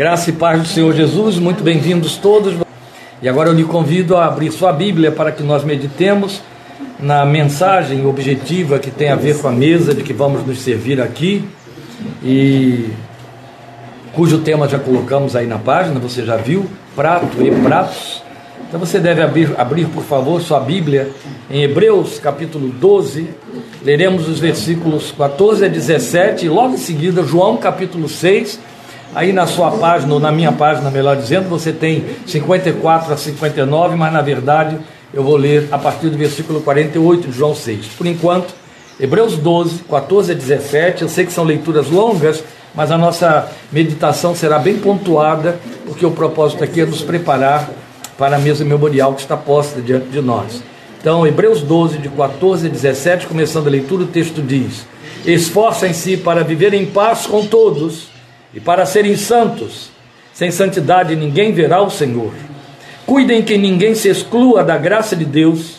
Graça e paz do Senhor Jesus, muito bem-vindos todos. E agora eu lhe convido a abrir sua Bíblia para que nós meditemos na mensagem objetiva que tem a ver com a mesa de que vamos nos servir aqui e cujo tema já colocamos aí na página, você já viu, prato e pratos. Então você deve abrir, abrir, por favor, sua Bíblia em Hebreus capítulo 12, leremos os versículos 14 a 17 e logo em seguida João capítulo 6 Aí na sua página, ou na minha página, melhor dizendo, você tem 54 a 59, mas na verdade eu vou ler a partir do versículo 48 de João 6. Por enquanto, Hebreus 12, 14 a 17, eu sei que são leituras longas, mas a nossa meditação será bem pontuada, porque o propósito aqui é nos preparar para a mesa memorial que está posta diante de nós. Então, Hebreus 12, de 14 a 17, começando a leitura, o texto diz: Esforcem-se para viver em paz com todos e para serem santos. Sem santidade ninguém verá o Senhor. Cuidem que ninguém se exclua da graça de Deus,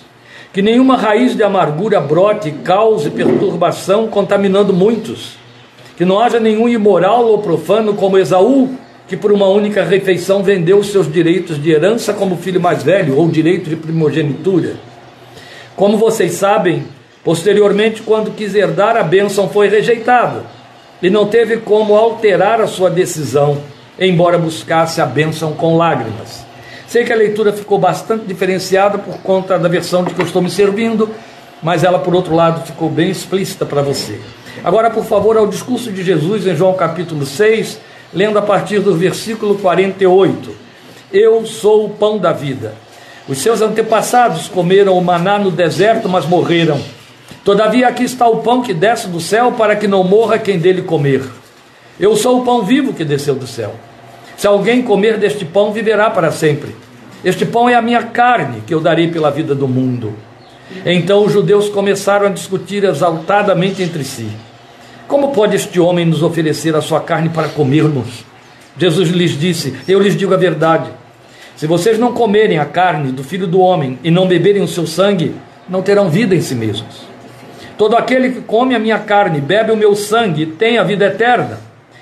que nenhuma raiz de amargura brote e cause perturbação, contaminando muitos. Que não haja nenhum imoral ou profano como Esaú, que por uma única refeição vendeu seus direitos de herança como filho mais velho, ou direito de primogenitura. Como vocês sabem, posteriormente, quando quis herdar a bênção, foi rejeitado e não teve como alterar a sua decisão, embora buscasse a bênção com lágrimas. Sei que a leitura ficou bastante diferenciada por conta da versão de que eu estou me servindo, mas ela, por outro lado, ficou bem explícita para você. Agora, por favor, ao discurso de Jesus em João capítulo 6, lendo a partir do versículo 48. Eu sou o pão da vida. Os seus antepassados comeram o maná no deserto, mas morreram. Todavia aqui está o pão que desce do céu para que não morra quem dele comer. Eu sou o pão vivo que desceu do céu. Se alguém comer deste pão, viverá para sempre. Este pão é a minha carne que eu darei pela vida do mundo. Então os judeus começaram a discutir exaltadamente entre si: Como pode este homem nos oferecer a sua carne para comermos? Jesus lhes disse: Eu lhes digo a verdade. Se vocês não comerem a carne do filho do homem e não beberem o seu sangue, não terão vida em si mesmos. Todo aquele que come a minha carne, bebe o meu sangue, tem a vida eterna,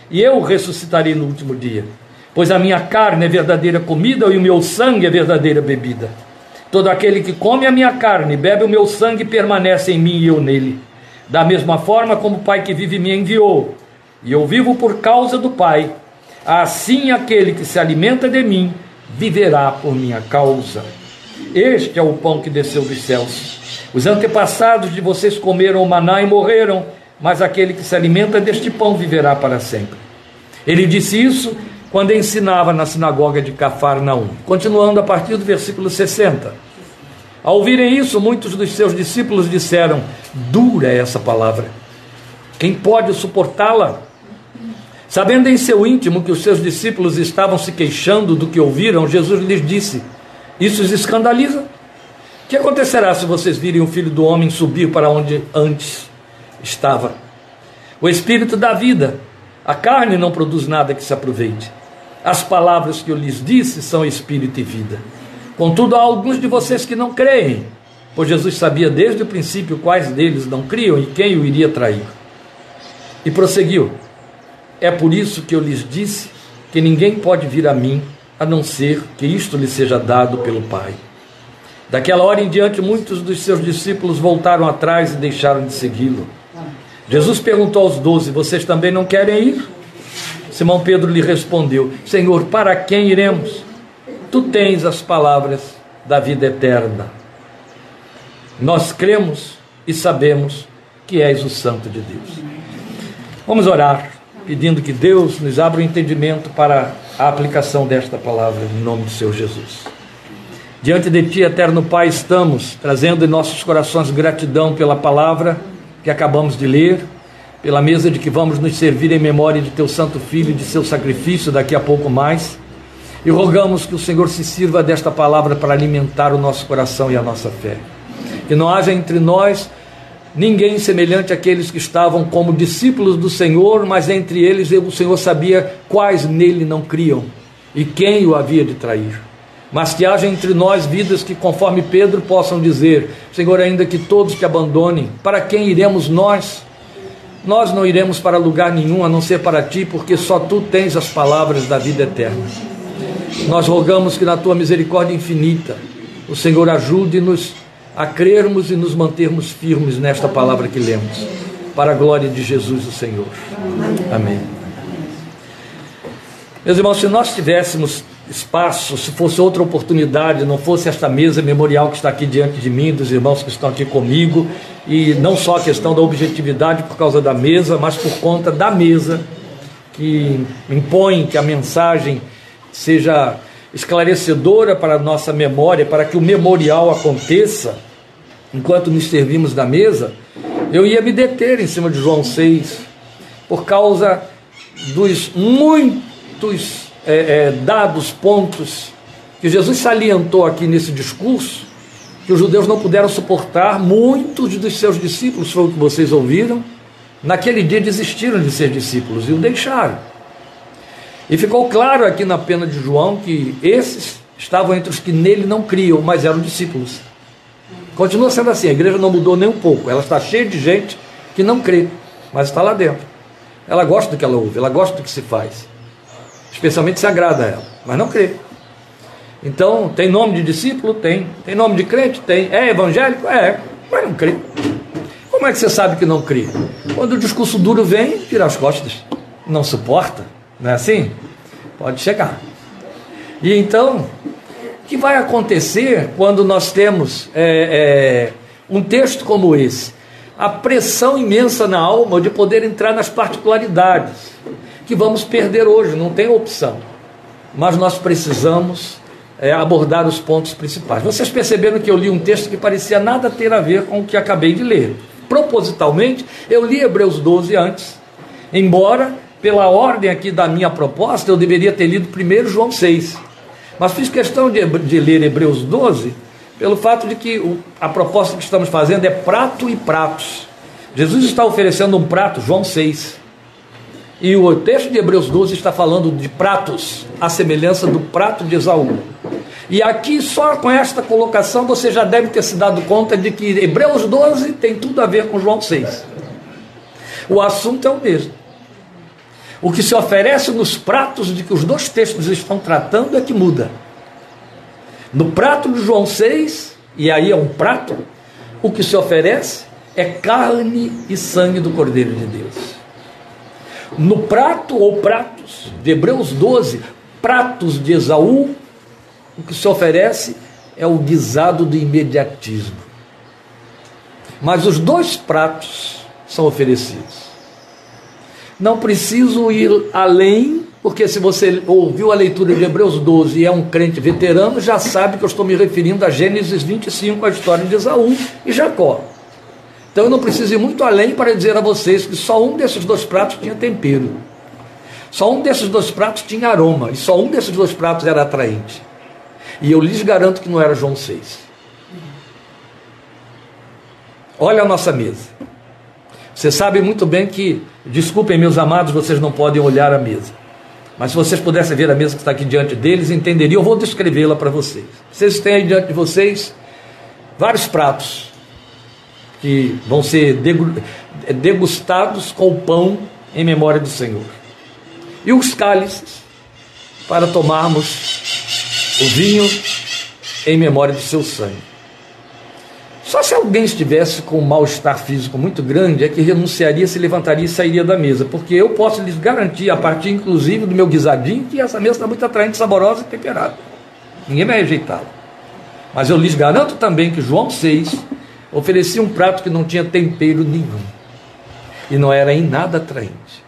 e eu ressuscitarei no último dia. Pois a minha carne é verdadeira comida e o meu sangue é verdadeira bebida. Todo aquele que come a minha carne, bebe o meu sangue, permanece em mim e eu nele. Da mesma forma como o Pai que vive me enviou, e eu vivo por causa do Pai, assim aquele que se alimenta de mim viverá por minha causa. Este é o pão que desceu dos céus os antepassados de vocês comeram maná e morreram, mas aquele que se alimenta deste pão viverá para sempre. Ele disse isso quando ensinava na sinagoga de Cafarnaum. Continuando a partir do versículo 60. Ao ouvirem isso, muitos dos seus discípulos disseram: Dura é essa palavra. Quem pode suportá-la? Sabendo em seu íntimo que os seus discípulos estavam se queixando do que ouviram, Jesus lhes disse: Isso os escandaliza? Que acontecerá se vocês virem o filho do homem subir para onde antes estava? O espírito da vida, a carne não produz nada que se aproveite. As palavras que eu lhes disse são espírito e vida. Contudo, há alguns de vocês que não creem, pois Jesus sabia desde o princípio quais deles não criam e quem o iria trair. E prosseguiu: É por isso que eu lhes disse que ninguém pode vir a mim a não ser que isto lhe seja dado pelo Pai. Daquela hora em diante, muitos dos seus discípulos voltaram atrás e deixaram de segui-lo. Jesus perguntou aos doze: Vocês também não querem ir? Simão Pedro lhe respondeu: Senhor, para quem iremos? Tu tens as palavras da vida eterna. Nós cremos e sabemos que és o Santo de Deus. Vamos orar, pedindo que Deus nos abra o entendimento para a aplicação desta palavra, em nome do Senhor Jesus. Diante de Ti, eterno Pai, estamos trazendo em nossos corações gratidão pela palavra que acabamos de ler, pela mesa de que vamos nos servir em memória de Teu Santo Filho e de seu sacrifício daqui a pouco mais. E rogamos que o Senhor se sirva desta palavra para alimentar o nosso coração e a nossa fé. Que não haja entre nós ninguém semelhante àqueles que estavam como discípulos do Senhor, mas entre eles o Senhor sabia quais nele não criam e quem o havia de trair mas que haja entre nós vidas que, conforme Pedro, possam dizer: Senhor, ainda que todos te abandonem, para quem iremos nós? nós não iremos para lugar nenhum a não ser para ti, porque só tu tens as palavras da vida eterna. Nós rogamos que na tua misericórdia infinita, o Senhor ajude-nos a crermos e nos mantermos firmes nesta palavra que lemos, para a glória de Jesus o Senhor. Amém. Meus irmãos, se nós tivéssemos espaço, se fosse outra oportunidade, não fosse esta mesa memorial que está aqui diante de mim, dos irmãos que estão aqui comigo, e não só a questão da objetividade por causa da mesa, mas por conta da mesa, que impõe que a mensagem seja esclarecedora para a nossa memória, para que o memorial aconteça enquanto nos servimos da mesa, eu ia me deter em cima de João 6, por causa dos muitos é, é, dados, pontos que Jesus salientou aqui nesse discurso, que os judeus não puderam suportar, muitos dos seus discípulos, foi o que vocês ouviram, naquele dia desistiram de ser discípulos e o deixaram. E ficou claro aqui na pena de João que esses estavam entre os que nele não criam, mas eram discípulos. Continua sendo assim, a igreja não mudou nem um pouco, ela está cheia de gente que não crê, mas está lá dentro. Ela gosta do que ela ouve, ela gosta do que se faz, especialmente se agrada a ela, mas não crê. Então, tem nome de discípulo? Tem. Tem nome de crente? Tem. É evangélico? É, mas não crê. Como é que você sabe que não crê? Quando o discurso duro vem, tira as costas, não suporta. Não é assim? Pode chegar. E então, o que vai acontecer quando nós temos é, é, um texto como esse? A pressão imensa na alma de poder entrar nas particularidades, que vamos perder hoje, não tem opção. Mas nós precisamos é, abordar os pontos principais. Vocês perceberam que eu li um texto que parecia nada ter a ver com o que acabei de ler. Propositalmente, eu li Hebreus 12 antes, embora pela ordem aqui da minha proposta, eu deveria ter lido primeiro João 6. Mas fiz questão de, de ler Hebreus 12, pelo fato de que o, a proposta que estamos fazendo é prato e pratos. Jesus está oferecendo um prato, João 6. E o texto de Hebreus 12 está falando de pratos, a semelhança do prato de Esaú. E aqui, só com esta colocação, você já deve ter se dado conta de que Hebreus 12 tem tudo a ver com João 6. O assunto é o mesmo. O que se oferece nos pratos de que os dois textos estão tratando é que muda. No prato de João 6, e aí é um prato, o que se oferece é carne e sangue do Cordeiro de Deus. No prato ou pratos de Hebreus 12, pratos de Esaú, o que se oferece é o guisado do imediatismo. Mas os dois pratos são oferecidos. Não preciso ir além, porque se você ouviu a leitura de Hebreus 12 e é um crente veterano, já sabe que eu estou me referindo a Gênesis 25, a história de Esaú e Jacó. Então eu não preciso ir muito além para dizer a vocês que só um desses dois pratos tinha tempero. Só um desses dois pratos tinha aroma. E só um desses dois pratos era atraente. E eu lhes garanto que não era João 6. Olha a nossa mesa. Você sabe muito bem que, desculpem meus amados, vocês não podem olhar a mesa. Mas se vocês pudessem ver a mesa que está aqui diante deles, entenderiam. Eu vou descrevê-la para vocês. Vocês têm aí diante de vocês vários pratos que vão ser degustados com o pão em memória do Senhor. E os cálices para tomarmos o vinho em memória do seu sangue. Só se alguém estivesse com um mal-estar físico muito grande, é que renunciaria, se levantaria e sairia da mesa. Porque eu posso lhes garantir, a partir inclusive do meu guisadinho, que essa mesa está muito atraente, saborosa e temperada. Ninguém vai rejeitá-la. Mas eu lhes garanto também que João 6 oferecia um prato que não tinha tempero nenhum. E não era em nada atraente.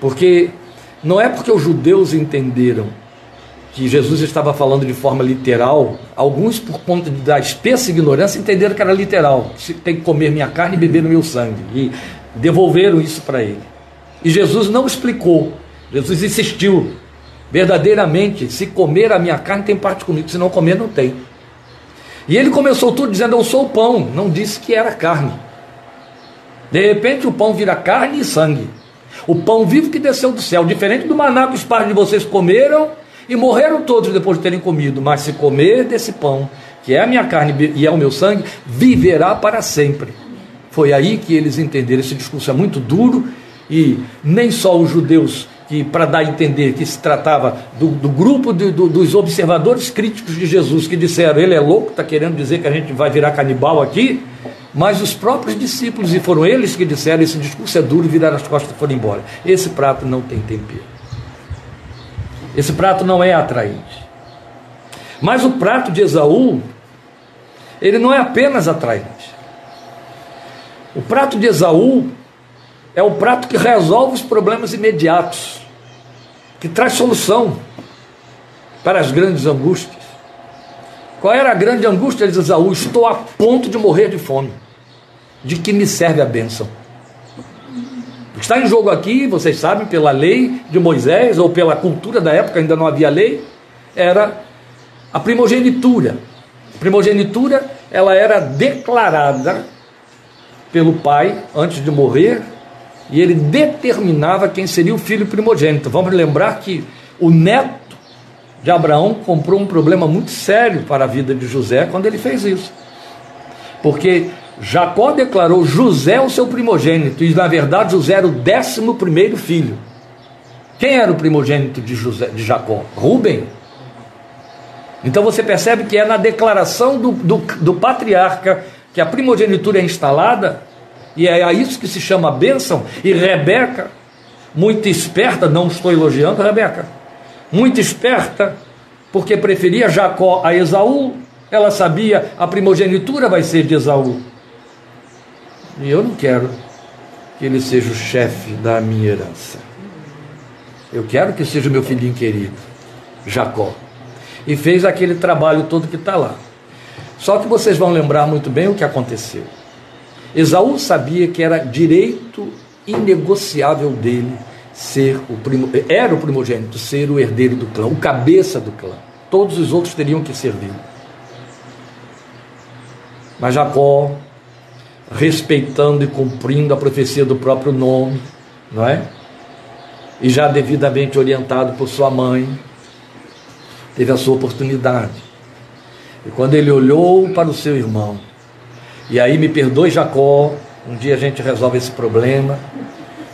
Porque não é porque os judeus entenderam que Jesus estava falando de forma literal, alguns, por conta da espessa ignorância, entenderam que era literal. Que tem que comer minha carne e beber o meu sangue. E devolveram isso para ele. E Jesus não explicou. Jesus insistiu. Verdadeiramente, se comer a minha carne, tem parte comigo. Se não comer, não tem. E ele começou tudo dizendo: Eu sou o pão. Não disse que era carne. De repente, o pão vira carne e sangue. O pão vivo que desceu do céu, diferente do maná que os pais de vocês comeram e morreram todos depois de terem comido, mas se comer desse pão, que é a minha carne e é o meu sangue, viverá para sempre. Foi aí que eles entenderam. Esse discurso é muito duro e nem só os judeus que para dar a entender que se tratava do, do grupo de, do, dos observadores críticos de Jesus que disseram ele é louco, está querendo dizer que a gente vai virar canibal aqui, mas os próprios discípulos, e foram eles que disseram: esse discurso é duro, viraram as costas e foram embora. Esse prato não tem tempero. Esse prato não é atraente. Mas o prato de Esaú, ele não é apenas atraente. O prato de Esaú é o prato que resolve os problemas imediatos, que traz solução para as grandes angústias. Qual era a grande angústia de Esaú? Estou a ponto de morrer de fome. De que me serve a bênção? O que está em jogo aqui, vocês sabem, pela lei de Moisés, ou pela cultura da época, ainda não havia lei, era a primogenitura. A primogenitura, ela era declarada pelo pai antes de morrer, e ele determinava quem seria o filho primogênito. Vamos lembrar que o neto de Abraão comprou um problema muito sério para a vida de José quando ele fez isso. Porque Jacó declarou José o seu primogênito, e na verdade José era o décimo primeiro filho. Quem era o primogênito de, José, de Jacó? Rubem. Então você percebe que é na declaração do, do, do patriarca que a primogenitura é instalada, e é a isso que se chama bênção, e Rebeca, muito esperta, não estou elogiando Rebeca, muito esperta, porque preferia Jacó a Esaú, ela sabia a primogenitura vai ser de Esaú. E eu não quero que ele seja o chefe da minha herança. Eu quero que seja o meu filhinho querido, Jacó. E fez aquele trabalho todo que está lá. Só que vocês vão lembrar muito bem o que aconteceu. Esaú sabia que era direito inegociável dele ser o primo, era o primogênito, ser o herdeiro do clã, o cabeça do clã. Todos os outros teriam que servir. Mas Jacó respeitando e cumprindo a profecia do próprio nome, não é? E já devidamente orientado por sua mãe, teve a sua oportunidade. E quando ele olhou para o seu irmão, e aí me perdoe Jacó, um dia a gente resolve esse problema.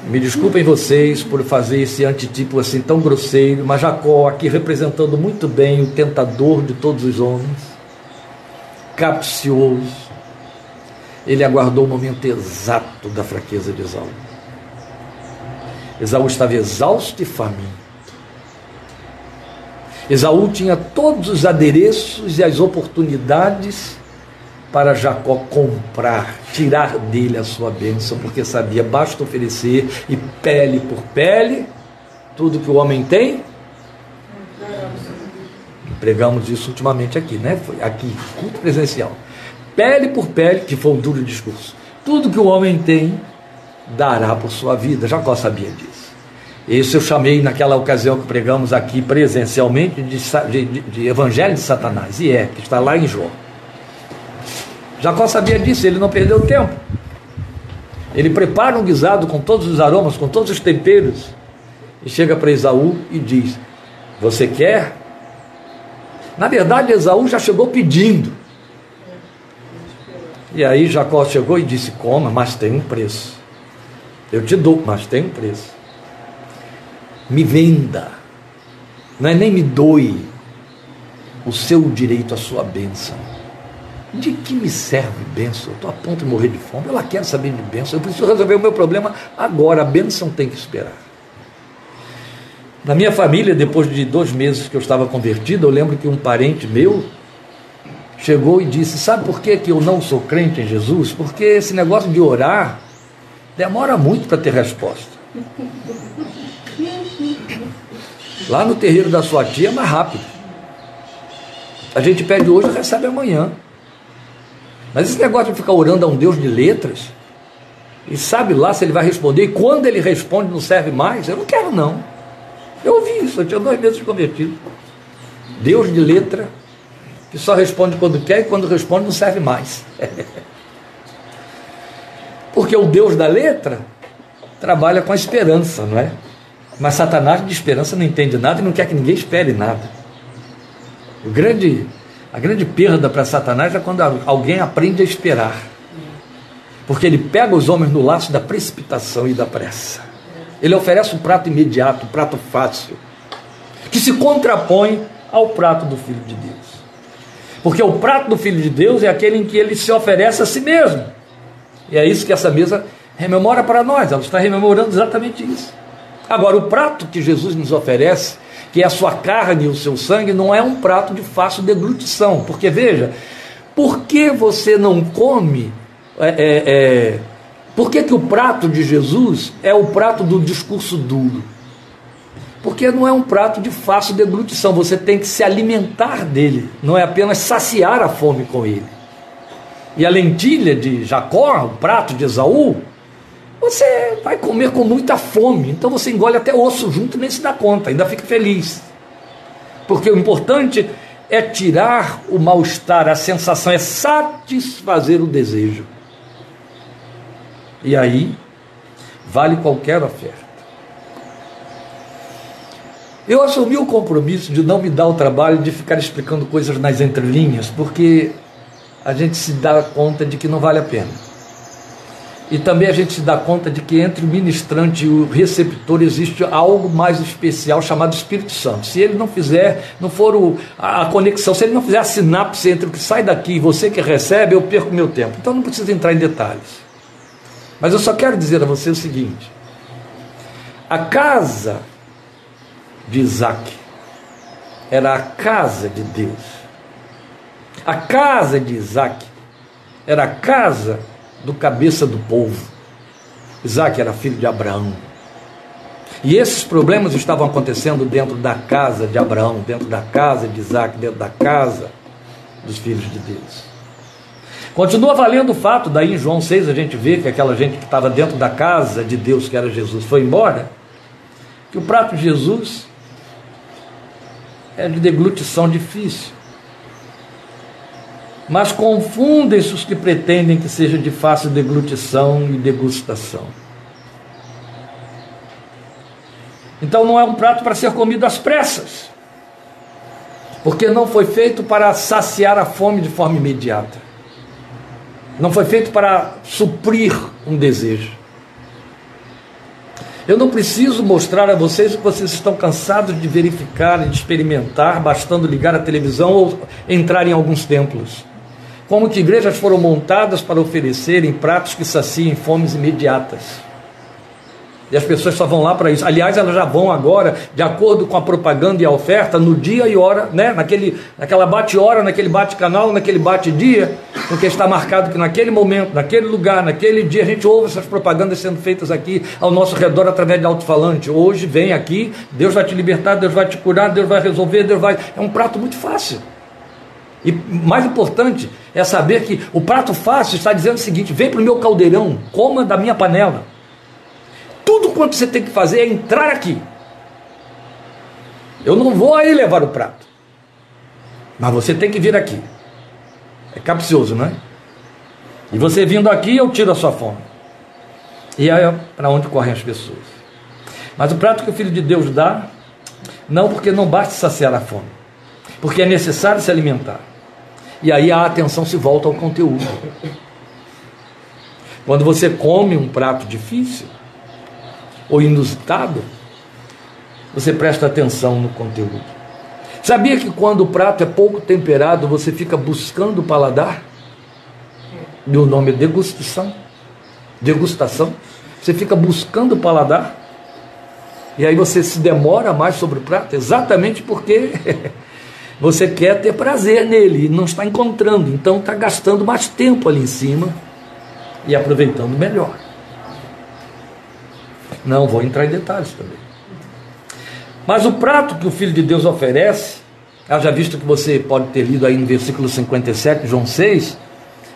Me desculpem vocês por fazer esse antitipo assim tão grosseiro, mas Jacó aqui representando muito bem o tentador de todos os homens, capcioso, ele aguardou o momento exato da fraqueza de Esaú. Esaú estava exausto e faminto. Esaú tinha todos os adereços e as oportunidades para Jacó comprar, tirar dele a sua bênção, porque sabia, basta oferecer e pele por pele, tudo que o homem tem. Pregamos isso ultimamente aqui, né? Foi aqui, culto presencial pele por pele, que foi um duro discurso. Tudo que o homem tem, dará por sua vida. Jacó sabia disso. Isso eu chamei naquela ocasião que pregamos aqui presencialmente de, de, de Evangelho de Satanás, e é, que está lá em Jó. Jacó sabia disso, ele não perdeu tempo. Ele prepara um guisado com todos os aromas, com todos os temperos, e chega para Esaú e diz: Você quer? Na verdade, Esaú já chegou pedindo. E aí Jacó chegou e disse: Coma, mas tem um preço. Eu te dou, mas tem um preço. Me venda. Não é nem me doe o seu direito, a sua bênção. De que me serve bênção? Eu estou a ponto de morrer de fome. Ela quer saber de bênção. Eu preciso resolver o meu problema agora. A bênção tem que esperar. Na minha família, depois de dois meses que eu estava convertido, eu lembro que um parente meu chegou e disse: Sabe por que, que eu não sou crente em Jesus? Porque esse negócio de orar demora muito para ter resposta. Lá no terreiro da sua tia é mais rápido. A gente pede hoje e recebe amanhã. Mas esse negócio de ficar orando a um Deus de letras, e sabe lá se ele vai responder, e quando ele responde não serve mais, eu não quero não. Eu ouvi isso, eu tinha dois meses convertido. Deus de letra que só responde quando quer e quando responde não serve mais. Porque o Deus da letra trabalha com a esperança, não é? Mas Satanás de esperança não entende nada e não quer que ninguém espere nada. O grande, a grande perda para Satanás é quando alguém aprende a esperar. Porque ele pega os homens no laço da precipitação e da pressa. Ele oferece um prato imediato, um prato fácil, que se contrapõe ao prato do Filho de Deus. Porque o prato do Filho de Deus é aquele em que ele se oferece a si mesmo. E é isso que essa mesa rememora para nós, ela está rememorando exatamente isso. Agora, o prato que Jesus nos oferece, que é a sua carne e o seu sangue, não é um prato de fácil deglutição, porque veja, por que você não come? É, é, é, por que, que o prato de Jesus é o prato do discurso duro? Porque não é um prato de fácil deglutição, você tem que se alimentar dele, não é apenas saciar a fome com ele. E a lentilha de Jacó, o prato de Esaú, você vai comer com muita fome, então você engole até osso junto nem se dá conta, ainda fica feliz. Porque o importante é tirar o mal-estar, a sensação é satisfazer o desejo. E aí, vale qualquer oferta. Eu assumi o compromisso de não me dar o trabalho de ficar explicando coisas nas entrelinhas, porque a gente se dá conta de que não vale a pena. E também a gente se dá conta de que entre o ministrante e o receptor existe algo mais especial chamado Espírito Santo. Se ele não fizer, não for o, a, conexão, se ele não fizer a sinapse entre o que sai daqui e você que recebe, eu perco meu tempo. Então não precisa entrar em detalhes. Mas eu só quero dizer a você o seguinte: a casa de Isaac era a casa de Deus. A casa de Isaac era a casa do cabeça do povo. Isaac era filho de Abraão. E esses problemas estavam acontecendo dentro da casa de Abraão, dentro da casa de Isaac, dentro da casa dos filhos de Deus. Continua valendo o fato, daí em João 6 a gente vê que aquela gente que estava dentro da casa de Deus, que era Jesus, foi embora, que o prato de Jesus é de deglutição difícil. Mas confundem-se os que pretendem que seja de fácil deglutição e degustação. Então não é um prato para ser comido às pressas, porque não foi feito para saciar a fome de forma imediata, não foi feito para suprir um desejo. Eu não preciso mostrar a vocês que vocês estão cansados de verificar e de experimentar, bastando ligar a televisão ou entrar em alguns templos. Como que igrejas foram montadas para oferecerem pratos que saciem fomes imediatas. E as pessoas só vão lá para isso. Aliás, elas já vão agora, de acordo com a propaganda e a oferta, no dia e hora, né? Naquele, naquela bate-hora, naquele bate-canal, naquele bate-dia, porque está marcado que naquele momento, naquele lugar, naquele dia, a gente ouve essas propagandas sendo feitas aqui ao nosso redor através de alto-falante. Hoje vem aqui, Deus vai te libertar, Deus vai te curar, Deus vai resolver, Deus vai. É um prato muito fácil. E mais importante é saber que o prato fácil está dizendo o seguinte: vem para o meu caldeirão, coma da minha panela. Tudo quanto você tem que fazer é entrar aqui. Eu não vou aí levar o prato. Mas você tem que vir aqui. É capcioso, não é? E você vindo aqui, eu tiro a sua fome. E é para onde correm as pessoas. Mas o prato que o Filho de Deus dá, não porque não basta saciar a fome, porque é necessário se alimentar. E aí a atenção se volta ao conteúdo. Quando você come um prato difícil ou inusitado, você presta atenção no conteúdo. Sabia que quando o prato é pouco temperado, você fica buscando o paladar? E o nome é degustação. Degustação. Você fica buscando o paladar. E aí você se demora mais sobre o prato, exatamente porque Você quer ter prazer nele e não está encontrando, então está gastando mais tempo ali em cima e aproveitando melhor. Não vou entrar em detalhes também. Mas o prato que o Filho de Deus oferece, já visto que você pode ter lido aí no versículo 57, João 6,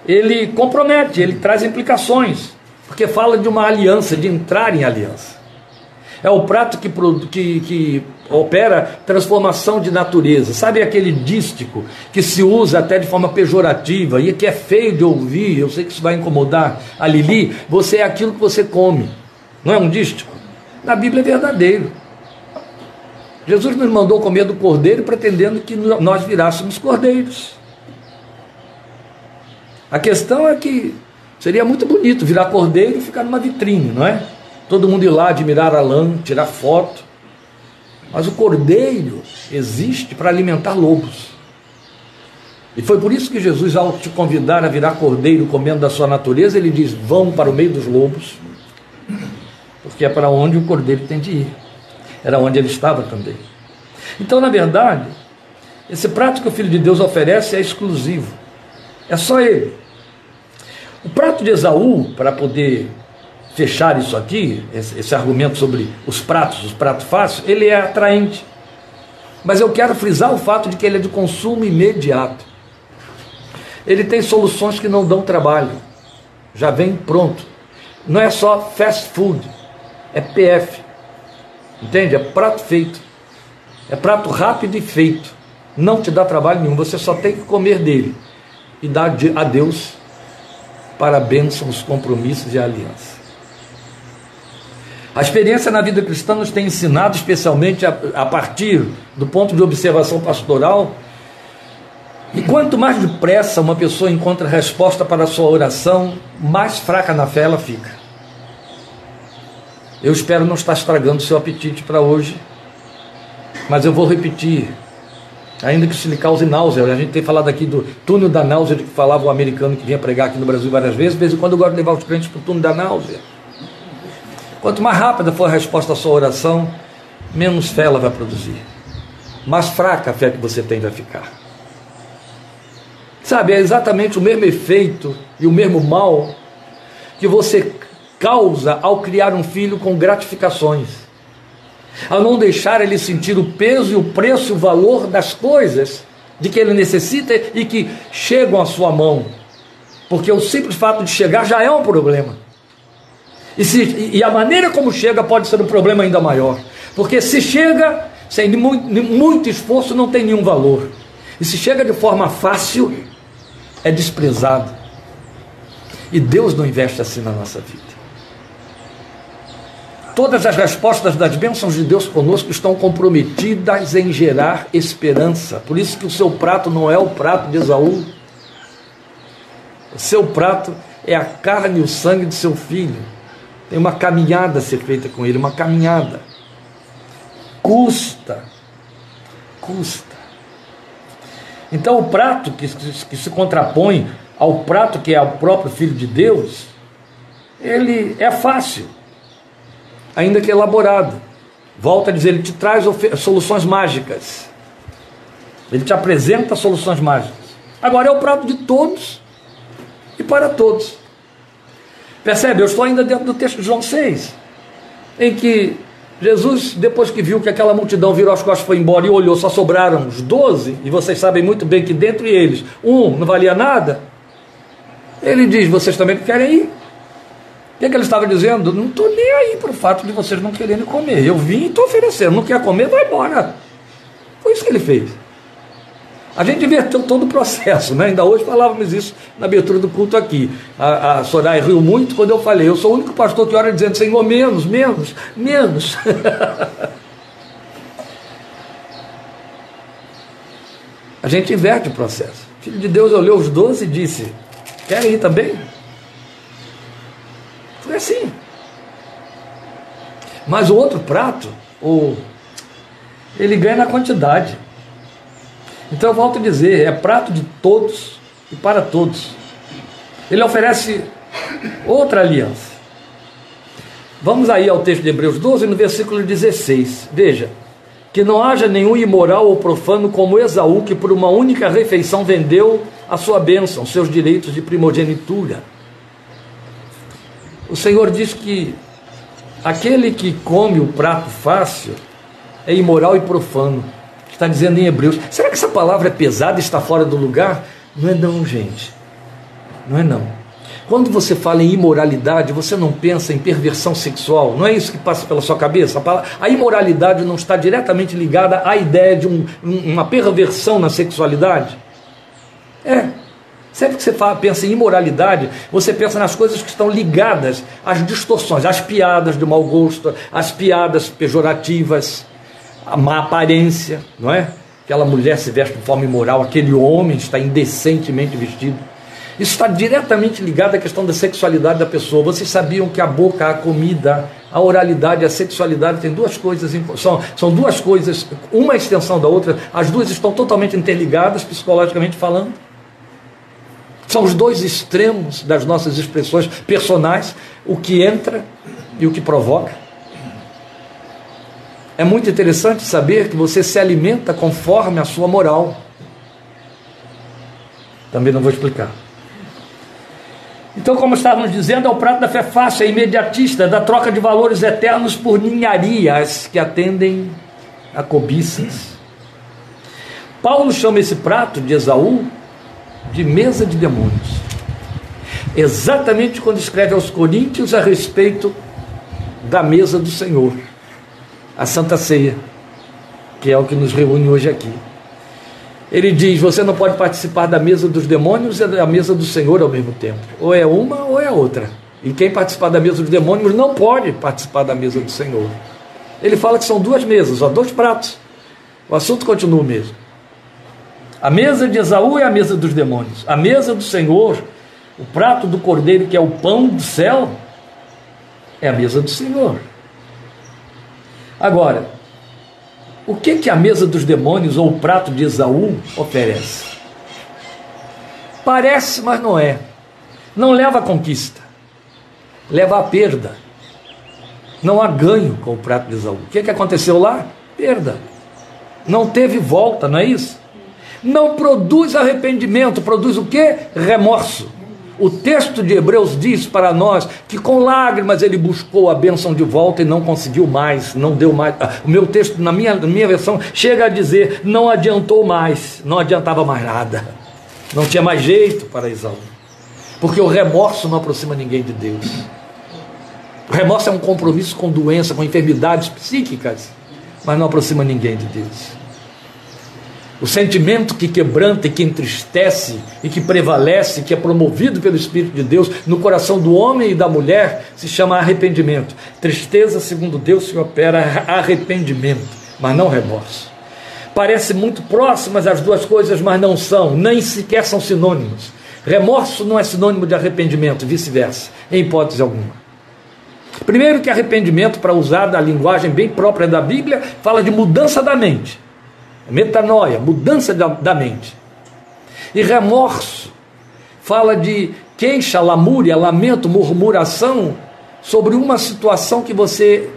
ele compromete, ele traz implicações, porque fala de uma aliança, de entrar em aliança. É o prato que, que, que opera transformação de natureza. Sabe aquele dístico que se usa até de forma pejorativa e que é feio de ouvir? Eu sei que isso vai incomodar a Lili. Você é aquilo que você come. Não é um dístico? Na Bíblia é verdadeiro. Jesus nos mandou comer do cordeiro pretendendo que nós virássemos cordeiros. A questão é que Seria muito bonito virar cordeiro e ficar numa vitrine, não é? Todo mundo ir lá admirar a lã, tirar foto. Mas o cordeiro existe para alimentar lobos. E foi por isso que Jesus, ao te convidar a virar cordeiro comendo da sua natureza, ele diz: vão para o meio dos lobos, porque é para onde o cordeiro tem de ir. Era onde ele estava também. Então, na verdade, esse prato que o Filho de Deus oferece é exclusivo. É só ele. O prato de Esaú, para poder fechar isso aqui, esse, esse, argumento sobre os pratos, os pratos fáceis, ele é atraente. Mas eu quero frisar o fato de que ele é de consumo imediato. Ele tem soluções que não dão trabalho. Já vem pronto. Não é só fast food, é PF. Entende? É prato feito. É prato rápido e feito. Não te dá trabalho nenhum, você só tem que comer dele e dar a Deus para a bênção, os compromissos e a aliança. A experiência na vida cristã nos tem ensinado, especialmente a, a partir do ponto de observação pastoral, e quanto mais depressa uma pessoa encontra resposta para a sua oração, mais fraca na fé ela fica. Eu espero não estar estragando seu apetite para hoje, mas eu vou repetir ainda que isso lhe cause náusea. A gente tem falado aqui do túnel da náusea, de que falava o americano que vinha pregar aqui no Brasil várias vezes. De vez em quando eu gosto de levar os crentes para o túnel da náusea. Quanto mais rápida for a resposta à sua oração, menos fé ela vai produzir. Mais fraca a fé que você tem vai ficar. Sabe, é exatamente o mesmo efeito e o mesmo mal que você causa ao criar um filho com gratificações ao não deixar ele sentir o peso e o preço e o valor das coisas de que ele necessita e que chegam à sua mão. Porque o simples fato de chegar já é um problema. E, se, e a maneira como chega pode ser um problema ainda maior. Porque se chega sem muito, muito esforço, não tem nenhum valor. E se chega de forma fácil, é desprezado. E Deus não investe assim na nossa vida. Todas as respostas das bênçãos de Deus conosco estão comprometidas em gerar esperança. Por isso que o seu prato não é o prato de Esaú. O seu prato é a carne e o sangue de seu filho. Tem uma caminhada a ser feita com ele, uma caminhada. Custa. Custa. Então, o prato que, que se contrapõe ao prato que é o próprio Filho de Deus, ele é fácil ainda que elaborado. Volta a dizer, ele te traz soluções mágicas. Ele te apresenta soluções mágicas. Agora é o prato de todos e para todos. Percebe? Eu estou ainda dentro do texto de João 6, em que Jesus, depois que viu que aquela multidão virou as costas foi embora e olhou, só sobraram os doze, e vocês sabem muito bem que dentre eles um não valia nada, ele diz: Vocês também querem ir? O que, é que ele estava dizendo? Não estou nem aí para o fato de vocês não quererem comer. Eu vim e estou oferecendo. Não quer comer, vai embora. Foi isso que ele fez. A gente inverteu todo o processo, né? Ainda hoje falávamos isso na abertura do culto aqui. A, a Soraya riu muito quando eu falei, eu sou o único pastor que ora dizendo, Senhor, menos, menos, menos. a gente inverte o processo. O filho de Deus olhou os doze e disse, querem ir também? Foi assim. Mas o outro prato, o, ele ganha na quantidade. Então eu volto a dizer, é prato de todos e para todos. Ele oferece outra aliança. Vamos aí ao texto de Hebreus 12, no versículo 16. Veja: que não haja nenhum imoral ou profano como Esaú, que por uma única refeição vendeu a sua bênção, seus direitos de primogenitura. O Senhor diz que aquele que come o prato fácil é imoral e profano. Está dizendo em Hebreus. Será que essa palavra é pesada e está fora do lugar? Não é não, gente. Não é não. Quando você fala em imoralidade, você não pensa em perversão sexual, não é isso que passa pela sua cabeça? A imoralidade não está diretamente ligada à ideia de um, uma perversão na sexualidade? É, Sempre que você fala, pensa em imoralidade, você pensa nas coisas que estão ligadas às distorções, às piadas de mau gosto, às piadas pejorativas, a má aparência, não é? Aquela mulher se veste de forma imoral, aquele homem está indecentemente vestido. Isso está diretamente ligado à questão da sexualidade da pessoa. Vocês sabiam que a boca, a comida, a oralidade a sexualidade têm duas coisas, são, são duas coisas, uma é extensão da outra, as duas estão totalmente interligadas, psicologicamente falando. São os dois extremos das nossas expressões personais, o que entra e o que provoca. É muito interessante saber que você se alimenta conforme a sua moral. Também não vou explicar. Então, como estávamos dizendo, é o prato da fé fácil, é imediatista, da troca de valores eternos por ninharias que atendem a cobiças. Paulo chama esse prato de Esaú de mesa de demônios. Exatamente quando escreve aos Coríntios a respeito da mesa do Senhor, a Santa Ceia, que é o que nos reúne hoje aqui. Ele diz: você não pode participar da mesa dos demônios e da mesa do Senhor ao mesmo tempo. Ou é uma ou é outra. E quem participar da mesa dos demônios não pode participar da mesa do Senhor. Ele fala que são duas mesas, ó, dois pratos. O assunto continua o mesmo. A mesa de Esaú é a mesa dos demônios. A mesa do Senhor, o prato do cordeiro, que é o pão do céu, é a mesa do Senhor. Agora, o que, que a mesa dos demônios ou o prato de Esaú oferece? Parece, mas não é. Não leva a conquista, leva a perda. Não há ganho com o prato de Esaú. O que, que aconteceu lá? Perda. Não teve volta, não é isso? Não produz arrependimento, produz o que? Remorso. O texto de Hebreus diz para nós que com lágrimas ele buscou a bênção de volta e não conseguiu mais, não deu mais. Ah, o meu texto, na minha, na minha versão, chega a dizer: não adiantou mais, não adiantava mais nada, não tinha mais jeito para Isaú, porque o remorso não aproxima ninguém de Deus. O remorso é um compromisso com doença, com enfermidades psíquicas, mas não aproxima ninguém de Deus. O sentimento que quebranta e que entristece e que prevalece, que é promovido pelo Espírito de Deus no coração do homem e da mulher, se chama arrependimento. Tristeza, segundo Deus, se opera arrependimento, mas não remorso. Parece muito próximas as duas coisas, mas não são, nem sequer são sinônimos. Remorso não é sinônimo de arrependimento, vice-versa, em hipótese alguma. Primeiro, que arrependimento, para usar da linguagem bem própria da Bíblia, fala de mudança da mente metanoia, mudança da, da mente. E remorso fala de queixa, lamúria, lamento, murmuração sobre uma situação que você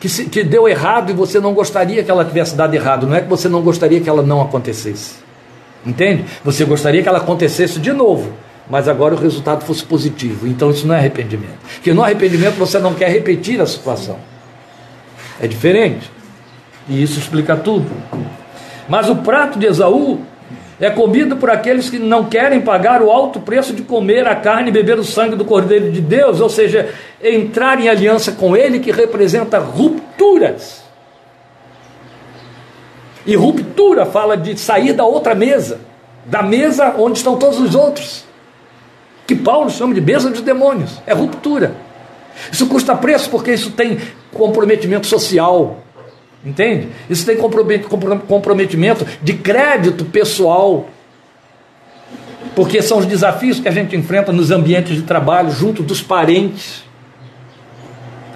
que, se, que deu errado e você não gostaria que ela tivesse dado errado. Não é que você não gostaria que ela não acontecesse. Entende? Você gostaria que ela acontecesse de novo, mas agora o resultado fosse positivo. Então isso não é arrependimento. Porque no arrependimento você não quer repetir a situação. É diferente. E isso explica tudo. Mas o prato de Esaú é comido por aqueles que não querem pagar o alto preço de comer a carne e beber o sangue do Cordeiro de Deus, ou seja, entrar em aliança com Ele, que representa rupturas. E ruptura fala de sair da outra mesa, da mesa onde estão todos os outros, que Paulo chama de mesa dos demônios, é ruptura. Isso custa preço porque isso tem comprometimento social, Entende? Isso tem comprometimento de crédito pessoal. Porque são os desafios que a gente enfrenta nos ambientes de trabalho, junto dos parentes.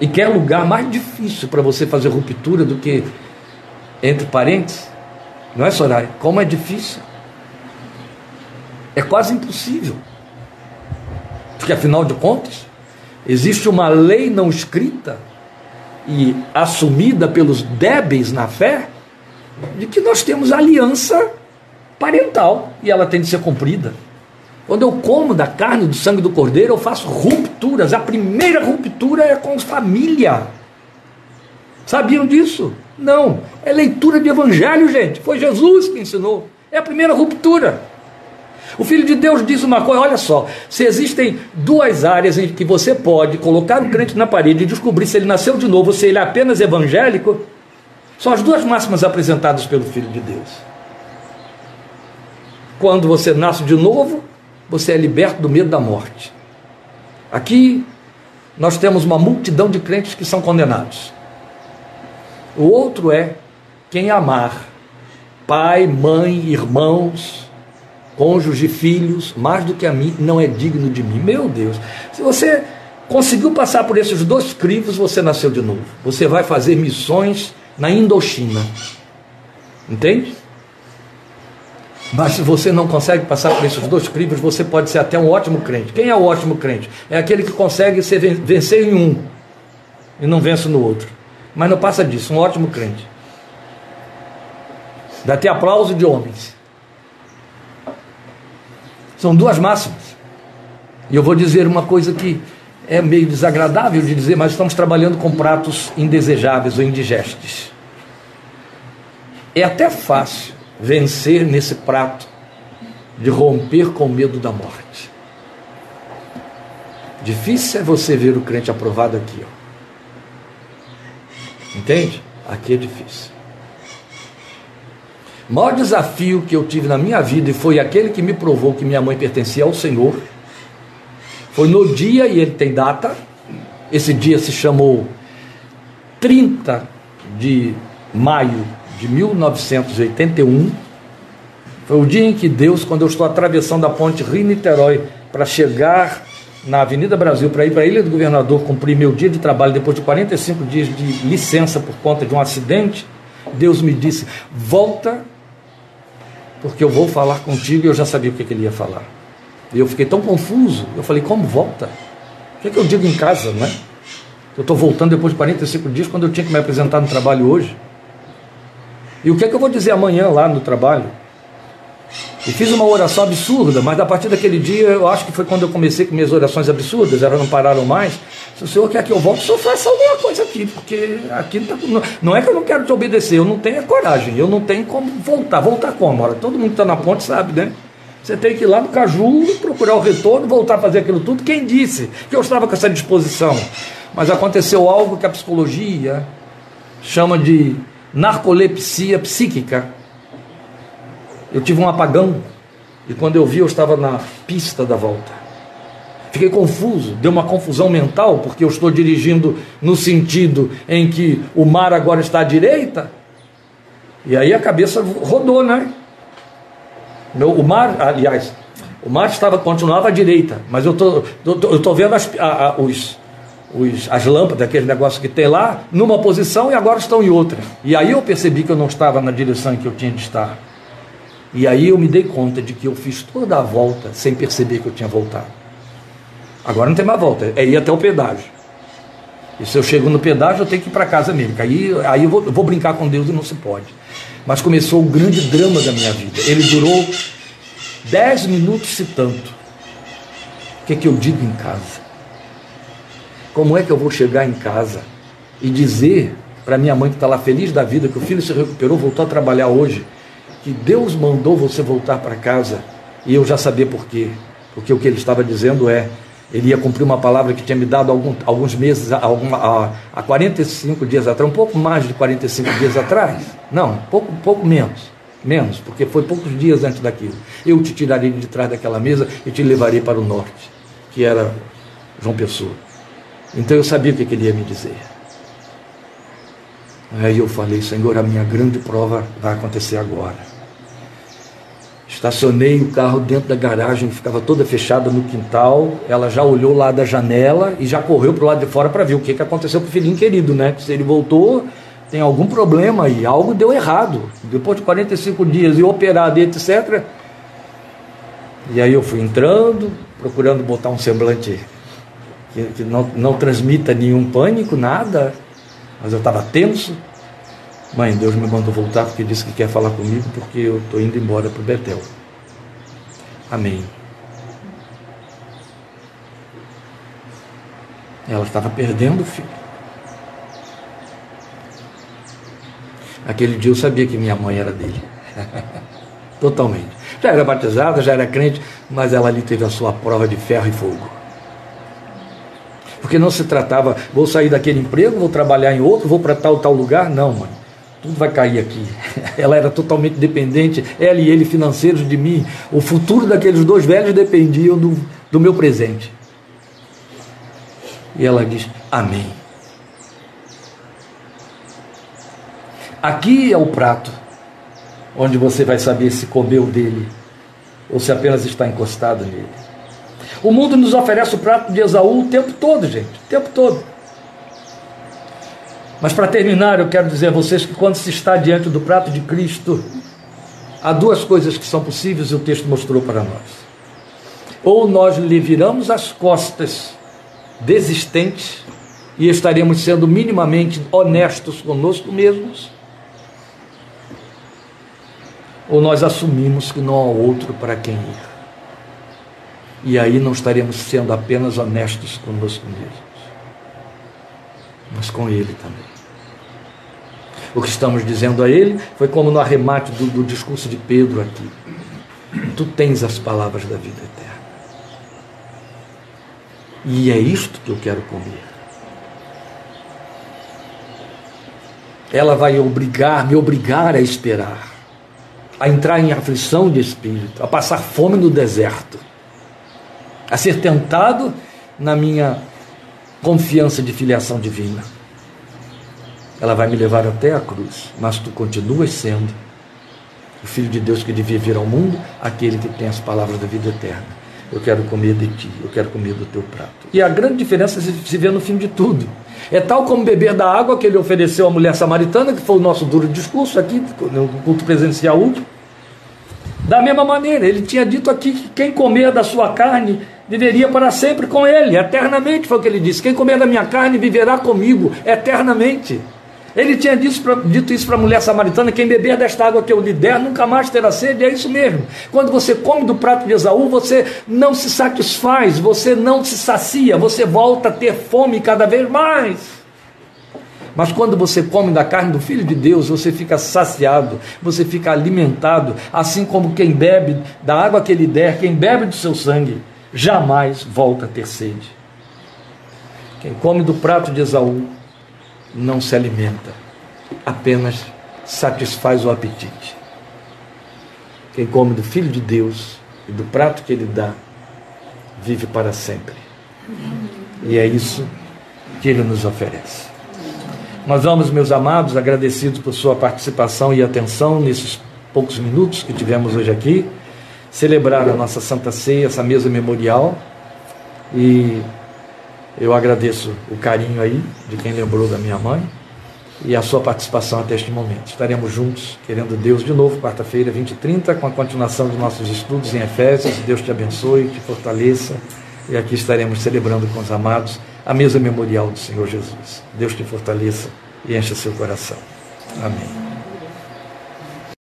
E quer lugar mais difícil para você fazer ruptura do que entre parentes? Não é, Soraya? Como é difícil? É quase impossível. Porque afinal de contas, existe uma lei não escrita e assumida pelos débeis na fé, de que nós temos aliança parental e ela tem de ser cumprida. Quando eu como da carne do sangue do cordeiro, eu faço rupturas. A primeira ruptura é com família. Sabiam disso? Não. É leitura de evangelho, gente. Foi Jesus que ensinou. É a primeira ruptura. O Filho de Deus diz uma coisa: olha só, se existem duas áreas em que você pode colocar o crente na parede e descobrir se ele nasceu de novo, se ele é apenas evangélico, são as duas máximas apresentadas pelo Filho de Deus. Quando você nasce de novo, você é liberto do medo da morte. Aqui nós temos uma multidão de crentes que são condenados. O outro é quem amar pai, mãe, irmãos, cônjuge, filhos, mais do que a mim, não é digno de mim. Meu Deus, se você conseguiu passar por esses dois crivos, você nasceu de novo. Você vai fazer missões na Indochina. Entende? Mas se você não consegue passar por esses dois crivos, você pode ser até um ótimo crente. Quem é o ótimo crente? É aquele que consegue ser, vencer em um e não vence no outro. Mas não passa disso, um ótimo crente. Dá até aplauso de homens. São duas máximas. E eu vou dizer uma coisa que é meio desagradável de dizer, mas estamos trabalhando com pratos indesejáveis ou indigestes. É até fácil vencer nesse prato de romper com medo da morte. Difícil é você ver o crente aprovado aqui, ó. Entende? Aqui é difícil. O maior desafio que eu tive na minha vida e foi aquele que me provou que minha mãe pertencia ao Senhor. Foi no dia, e ele tem data, esse dia se chamou 30 de maio de 1981. Foi o dia em que Deus, quando eu estou atravessando a ponte Rio-Niterói para chegar na Avenida Brasil para ir para a Ilha do Governador cumprir meu dia de trabalho depois de 45 dias de licença por conta de um acidente, Deus me disse: volta, porque eu vou falar contigo. E eu já sabia o que, que ele ia falar. E eu fiquei tão confuso. Eu falei: como volta? O que, é que eu digo em casa, não é? Eu estou voltando depois de 45 dias quando eu tinha que me apresentar no trabalho hoje. E o que é que eu vou dizer amanhã lá no trabalho? E fiz uma oração absurda, mas a partir daquele dia, eu acho que foi quando eu comecei com minhas orações absurdas, elas não pararam mais. Se o Senhor quer que eu volte, o Senhor faça alguma coisa aqui, porque aqui não, tá, não é que eu não quero te obedecer, eu não tenho a coragem, eu não tenho como voltar. Voltar como? Ora, todo mundo que está na ponte sabe, né? Você tem que ir lá no Caju, procurar o retorno, voltar a fazer aquilo tudo. Quem disse que eu estava com essa disposição? Mas aconteceu algo que a psicologia chama de narcolepsia psíquica. Eu tive um apagão e quando eu vi eu estava na pista da volta. Fiquei confuso, deu uma confusão mental, porque eu estou dirigindo no sentido em que o mar agora está à direita, e aí a cabeça rodou, né? Meu, o mar, aliás, o mar estava continuava à direita, mas eu tô, tô, tô vendo as, a, a, os, os, as lâmpadas, aquele negócio que tem lá, numa posição e agora estão em outra. E aí eu percebi que eu não estava na direção em que eu tinha de estar. E aí eu me dei conta de que eu fiz toda a volta sem perceber que eu tinha voltado. Agora não tem mais volta, é ir até o pedágio. E se eu chego no pedágio, eu tenho que ir para casa mesmo. Aí, aí eu, vou, eu vou brincar com Deus e não se pode. Mas começou o grande drama da minha vida. Ele durou dez minutos e tanto. O que, é que eu digo em casa? Como é que eu vou chegar em casa e dizer para minha mãe que está lá feliz da vida, que o filho se recuperou, voltou a trabalhar hoje, que Deus mandou você voltar para casa e eu já sabia por quê? Porque o que ele estava dizendo é: ele ia cumprir uma palavra que tinha me dado algum, alguns meses, há 45 dias atrás, um pouco mais de 45 dias atrás. Não, pouco, pouco menos. Menos, porque foi poucos dias antes daquilo. Eu te tirarei de trás daquela mesa e te levarei para o norte, que era João Pessoa. Então eu sabia o que ele ia me dizer. Aí eu falei, Senhor, a minha grande prova vai acontecer agora. Estacionei o carro dentro da garagem, que ficava toda fechada no quintal. Ela já olhou lá da janela e já correu para o lado de fora para ver o que, que aconteceu com o filhinho querido, né? Se ele voltou, tem algum problema aí, algo deu errado. Depois de 45 dias e operado e etc. E aí eu fui entrando, procurando botar um semblante que, que não, não transmita nenhum pânico, nada, mas eu estava tenso. Mãe, Deus me mandou voltar porque disse que quer falar comigo porque eu estou indo embora para o Betel. Amém. Ela estava perdendo o filho. Aquele dia eu sabia que minha mãe era dele. Totalmente. Já era batizada, já era crente, mas ela ali teve a sua prova de ferro e fogo porque não se tratava, vou sair daquele emprego, vou trabalhar em outro, vou para tal, tal lugar. Não, mãe. Tudo vai cair aqui. Ela era totalmente dependente, ela e ele financeiros de mim. O futuro daqueles dois velhos dependia do, do meu presente. E ela diz: Amém. Aqui é o prato onde você vai saber se comeu dele ou se apenas está encostado nele. O mundo nos oferece o prato de Esaú o tempo todo, gente, o tempo todo. Mas para terminar, eu quero dizer a vocês que quando se está diante do prato de Cristo, há duas coisas que são possíveis e o texto mostrou para nós. Ou nós lhe viramos as costas, desistentes, e estaremos sendo minimamente honestos conosco mesmos, ou nós assumimos que não há outro para quem ir. E aí não estaremos sendo apenas honestos conosco mesmos, mas com Ele também. O que estamos dizendo a Ele foi como no arremate do, do discurso de Pedro aqui. Tu tens as palavras da vida eterna. E é isto que eu quero comer. Ela vai obrigar, me obrigar a esperar, a entrar em aflição de espírito, a passar fome no deserto a ser tentado na minha confiança de filiação divina. Ela vai me levar até a cruz, mas tu continuas sendo o Filho de Deus que devia vir ao mundo, aquele que tem as palavras da vida eterna. Eu quero comer de ti, eu quero comer do teu prato. E a grande diferença se vê no fim de tudo. É tal como beber da água que ele ofereceu à mulher samaritana, que foi o nosso duro discurso aqui, no culto presencial último. Da mesma maneira, ele tinha dito aqui que quem comer da sua carne viveria para sempre com ele, eternamente, foi o que ele disse. Quem comer da minha carne viverá comigo eternamente. Ele tinha dito isso para a mulher samaritana: quem beber desta água que eu lhe der nunca mais terá sede. É isso mesmo. Quando você come do prato de Esaú, você não se satisfaz, você não se sacia, você volta a ter fome cada vez mais. Mas quando você come da carne do Filho de Deus, você fica saciado, você fica alimentado, assim como quem bebe da água que ele der, quem bebe do seu sangue, jamais volta a ter sede. Quem come do prato de Esaú não se alimenta, apenas satisfaz o apetite. Quem come do Filho de Deus e do prato que ele dá, vive para sempre. E é isso que ele nos oferece. Nós vamos, meus amados, agradecidos por sua participação e atenção nesses poucos minutos que tivemos hoje aqui celebrar a nossa Santa Ceia, essa mesa memorial. E eu agradeço o carinho aí de quem lembrou da minha mãe e a sua participação até este momento. Estaremos juntos, querendo Deus, de novo, quarta-feira, 20 e 30, com a continuação dos nossos estudos em Efésios. Deus te abençoe, te fortaleça. E aqui estaremos celebrando com os amados a mesa memorial do Senhor Jesus. Deus te fortaleça e encha seu coração. Amém.